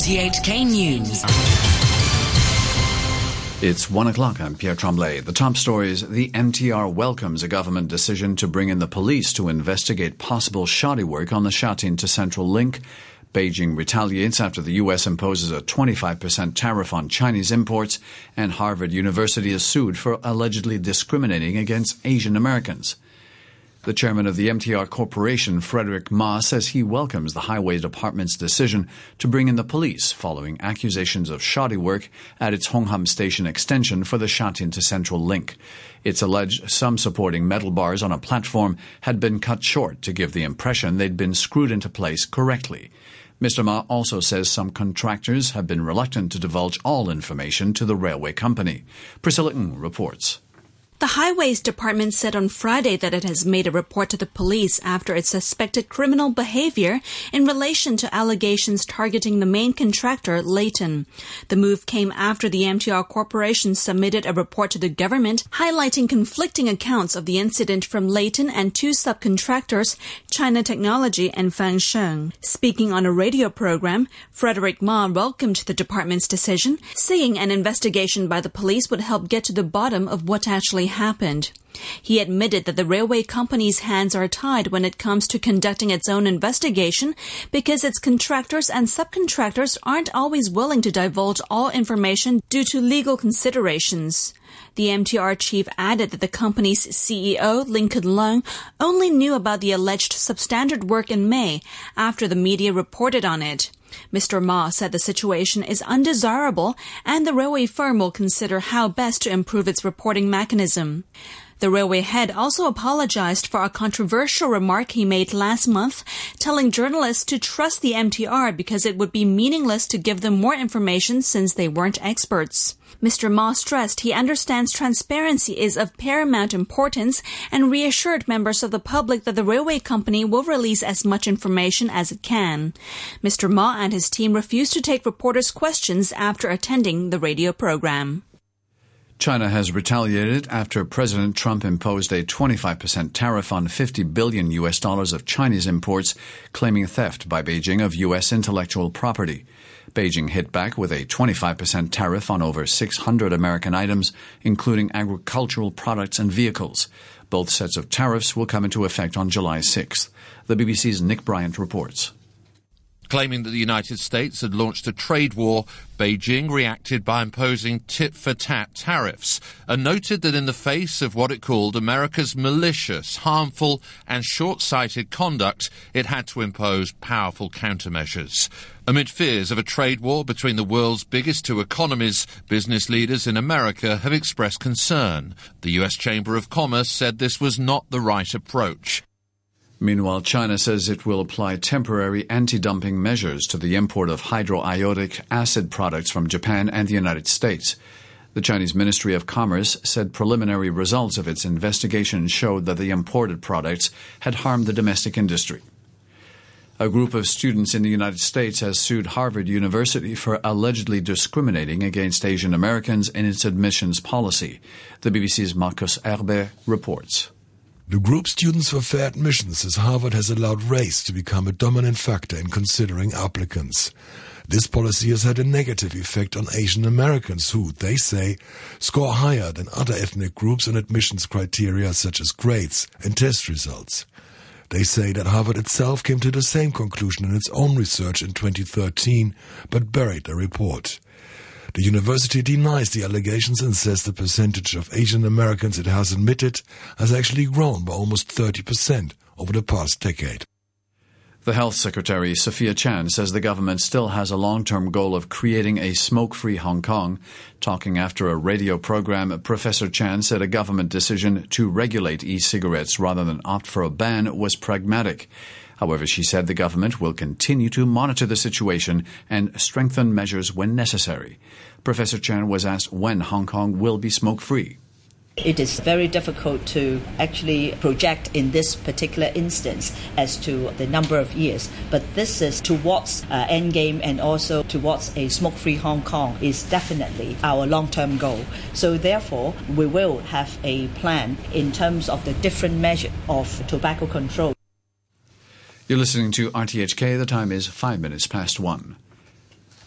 RTHK News. It's one o'clock. I'm Pierre Tremblay. The top stories The MTR welcomes a government decision to bring in the police to investigate possible shoddy work on the Shatin to Central link. Beijing retaliates after the U.S. imposes a 25% tariff on Chinese imports, and Harvard University is sued for allegedly discriminating against Asian Americans. The chairman of the MTR Corporation, Frederick Ma, says he welcomes the Highway Department's decision to bring in the police following accusations of shoddy work at its Hung Hom Station extension for the Shatin to Central link. It's alleged some supporting metal bars on a platform had been cut short to give the impression they'd been screwed into place correctly. Mr. Ma also says some contractors have been reluctant to divulge all information to the railway company. Priscilla Ng reports. The Highways Department said on Friday that it has made a report to the police after it suspected criminal behavior in relation to allegations targeting the main contractor, Leighton. The move came after the MTR Corporation submitted a report to the government highlighting conflicting accounts of the incident from Leighton and two subcontractors, China Technology and Fangsheng. Speaking on a radio program, Frederick Ma welcomed the department's decision, saying an investigation by the police would help get to the bottom of what actually happened. He admitted that the railway company's hands are tied when it comes to conducting its own investigation because its contractors and subcontractors aren't always willing to divulge all information due to legal considerations. The MTR chief added that the company's CEO, Lincoln Leung, only knew about the alleged substandard work in May after the media reported on it. Mr. Ma said the situation is undesirable and the railway firm will consider how best to improve its reporting mechanism. The railway head also apologized for a controversial remark he made last month, telling journalists to trust the MTR because it would be meaningless to give them more information since they weren't experts. Mr. Ma stressed he understands transparency is of paramount importance and reassured members of the public that the railway company will release as much information as it can. Mr. Ma and his team refused to take reporters' questions after attending the radio program. China has retaliated after President Trump imposed a 25% tariff on 50 billion US dollars of Chinese imports, claiming theft by Beijing of US intellectual property. Beijing hit back with a 25% tariff on over 600 American items, including agricultural products and vehicles. Both sets of tariffs will come into effect on July 6th. The BBC's Nick Bryant reports. Claiming that the United States had launched a trade war, Beijing reacted by imposing tit for tat tariffs and noted that in the face of what it called America's malicious, harmful, and short sighted conduct, it had to impose powerful countermeasures. Amid fears of a trade war between the world's biggest two economies, business leaders in America have expressed concern. The U.S. Chamber of Commerce said this was not the right approach. Meanwhile, China says it will apply temporary anti dumping measures to the import of hydroiodic acid products from Japan and the United States. The Chinese Ministry of Commerce said preliminary results of its investigation showed that the imported products had harmed the domestic industry. A group of students in the United States has sued Harvard University for allegedly discriminating against Asian Americans in its admissions policy. The BBC's Marcus Herbe reports. The group Students for Fair Admission says Harvard has allowed race to become a dominant factor in considering applicants. This policy has had a negative effect on Asian Americans who, they say, score higher than other ethnic groups on admissions criteria such as grades and test results. They say that Harvard itself came to the same conclusion in its own research in 2013, but buried the report. The university denies the allegations and says the percentage of Asian Americans it has admitted has actually grown by almost 30% over the past decade. The Health Secretary, Sophia Chan, says the government still has a long term goal of creating a smoke free Hong Kong. Talking after a radio program, Professor Chan said a government decision to regulate e cigarettes rather than opt for a ban was pragmatic. However, she said the government will continue to monitor the situation and strengthen measures when necessary. Professor Chan was asked when Hong Kong will be smoke free. It is very difficult to actually project in this particular instance as to the number of years, but this is towards uh, end game and also towards a smoke-free Hong Kong is definitely our long-term goal. So therefore, we will have a plan in terms of the different measures of tobacco control. You're listening to RTHK. The time is five minutes past one.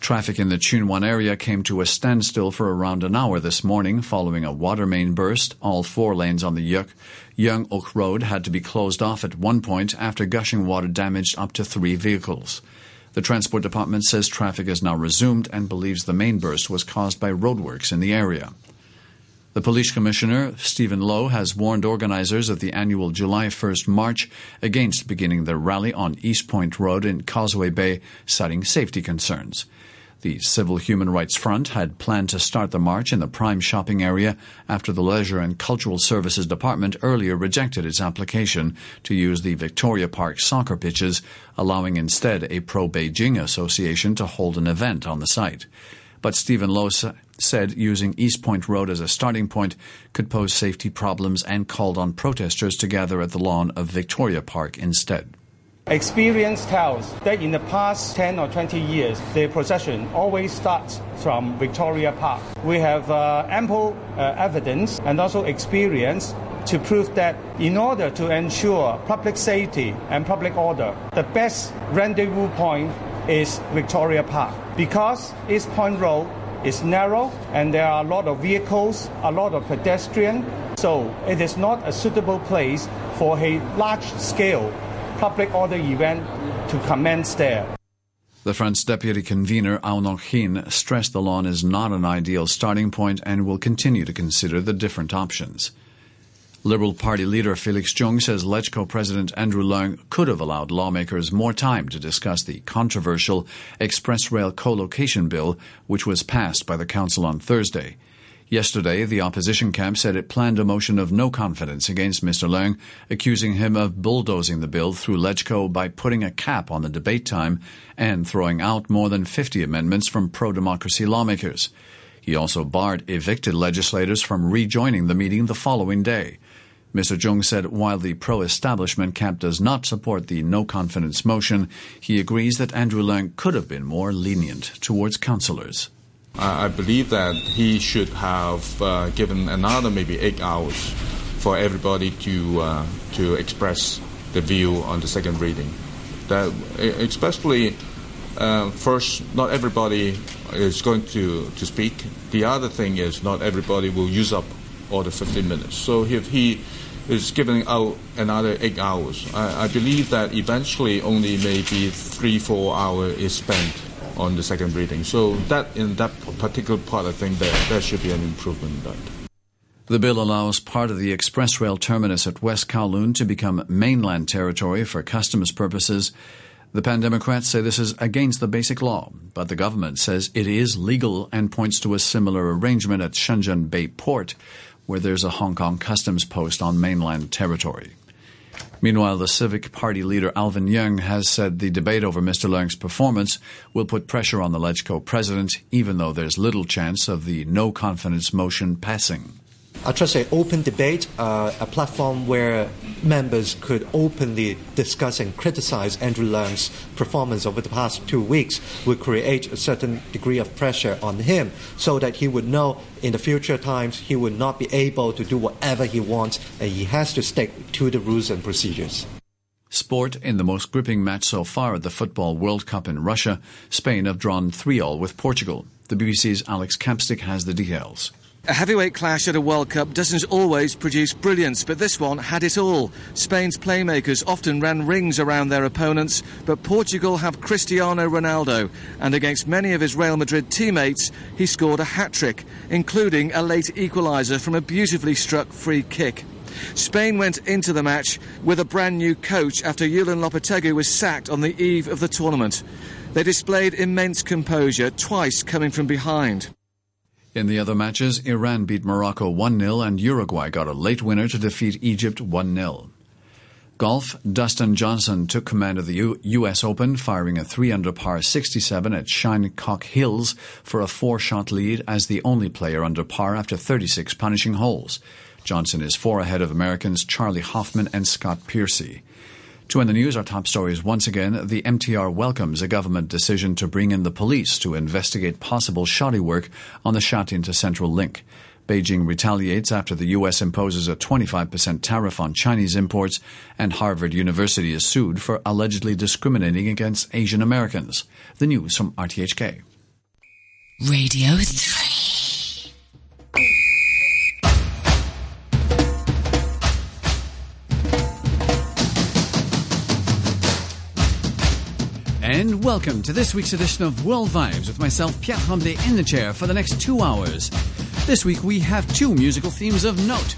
Traffic in the Tsuen Wan area came to a standstill for around an hour this morning following a water main burst. All four lanes on the Yuk Young Oak Road had to be closed off at one point after gushing water damaged up to three vehicles. The Transport Department says traffic has now resumed and believes the main burst was caused by roadworks in the area. The police commissioner, Stephen Lo, has warned organizers of the annual July 1st march against beginning their rally on East Point Road in Causeway Bay, citing safety concerns. The Civil Human Rights Front had planned to start the march in the prime shopping area after the Leisure and Cultural Services Department earlier rejected its application to use the Victoria Park soccer pitches, allowing instead a pro Beijing association to hold an event on the site. But Stephen Lo said using East Point Road as a starting point could pose safety problems and called on protesters to gather at the lawn of Victoria Park instead. Experience tells that in the past 10 or 20 years, the procession always starts from Victoria Park. We have uh, ample uh, evidence and also experience to prove that in order to ensure public safety and public order, the best rendezvous point is Victoria Park because East Point Road is narrow and there are a lot of vehicles, a lot of pedestrians, so it is not a suitable place for a large scale public order event to commence there. The Front's deputy convener, Au Nok Hin, stressed the lawn is not an ideal starting point and will continue to consider the different options. Liberal Party leader Felix Chung says LegCo President Andrew Leung could have allowed lawmakers more time to discuss the controversial Express Rail co-location bill, which was passed by the Council on Thursday. Yesterday, the opposition camp said it planned a motion of no confidence against Mr. Leung, accusing him of bulldozing the bill through LegCo by putting a cap on the debate time and throwing out more than 50 amendments from pro-democracy lawmakers. He also barred evicted legislators from rejoining the meeting the following day. Mr. Chung said while the pro-establishment camp does not support the no-confidence motion, he agrees that Andrew Leung could have been more lenient towards councillors. I believe that he should have uh, given another maybe eight hours for everybody to uh, to express the view on the second reading. That especially uh, first, not everybody is going to, to speak. The other thing is not everybody will use up all the 15 minutes. So if he is giving out another eight hours, I, I believe that eventually only maybe three, four hours is spent on the second reading. So that in that particular part, I think that there should be an improvement in that. The bill allows part of the express rail terminus at West Kowloon to become mainland territory for customs purposes. The Pan Democrats say this is against the basic law, but the government says it is legal and points to a similar arrangement at Shenzhen Bay Port, where there's a Hong Kong customs post on mainland territory. Meanwhile, the Civic Party leader Alvin Yeung has said the debate over Mr. Leung's performance will put pressure on the LegCo president, even though there's little chance of the no confidence motion passing. I trust an open debate, uh, a platform where members could openly discuss and criticize Andrew Leung's performance over the past two weeks would create a certain degree of pressure on him so that he would know in the future times he would not be able to do whatever he wants and he has to stick to the rules and procedures. Sport in the most gripping match so far at the Football World Cup in Russia, Spain have drawn 3 all with Portugal. The BBC's Alex Capstick has the details. A heavyweight clash at a World Cup doesn't always produce brilliance, but this one had it all. Spain's playmakers often ran rings around their opponents, but Portugal have Cristiano Ronaldo, and against many of his Real Madrid teammates, he scored a hat trick, including a late equaliser from a beautifully struck free kick. Spain went into the match with a brand new coach after Julen Lopetegui was sacked on the eve of the tournament. They displayed immense composure, twice coming from behind. In the other matches, Iran beat Morocco 1-0 and Uruguay got a late winner to defeat Egypt 1-0. Golf, Dustin Johnson took command of the U- U.S. Open, firing a 3 under par 67 at Shinnecock Hills for a four-shot lead as the only player under par after 36 punishing holes. Johnson is four ahead of Americans Charlie Hoffman and Scott Piercy. To end the news, our top stories once again. The MTR welcomes a government decision to bring in the police to investigate possible shoddy work on the Shatin to Central link. Beijing retaliates after the U.S. imposes a 25% tariff on Chinese imports, and Harvard University is sued for allegedly discriminating against Asian Americans. The news from RTHK. Radio And welcome to this week's edition of World Vibes with myself, Pierre Tremblay, in the chair for the next two hours. This week we have two musical themes of note.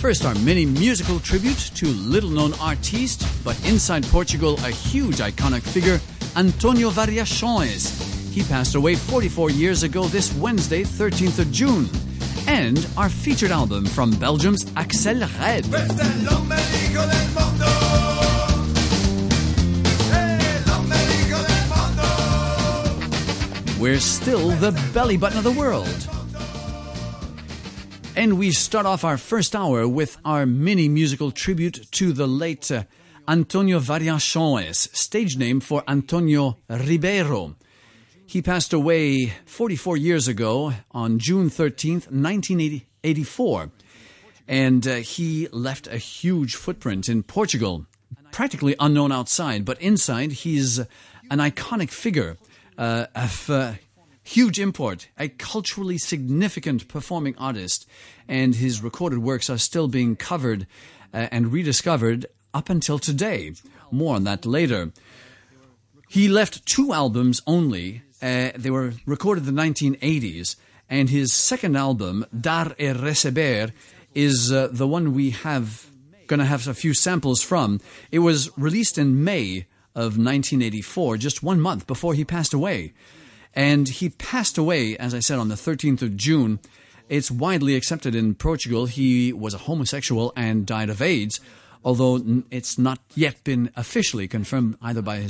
First, our mini musical tribute to little known artiste, but inside Portugal, a huge iconic figure, Antonio Variações. He passed away 44 years ago this Wednesday, 13th of June. And our featured album from Belgium's Axelle Red. We're still the belly button of the world. And we start off our first hour with our mini musical tribute to the late uh, Antonio Variações, stage name for Antonio Ribeiro. He passed away 44 years ago on June 13th, 1984. And uh, he left a huge footprint in Portugal, practically unknown outside, but inside he's an iconic figure uh, of uh, huge import, a culturally significant performing artist, and his recorded works are still being covered uh, and rediscovered up until today. More on that later. He left two albums only. Uh, they were recorded in the 1980s, and his second album, Dar e Receber, is uh, the one we have going to have a few samples from. It was released in May of 1984, just one month before he passed away. And he passed away, as I said, on the 13th of June. It's widely accepted in Portugal he was a homosexual and died of AIDS, although it's not yet been officially confirmed either by his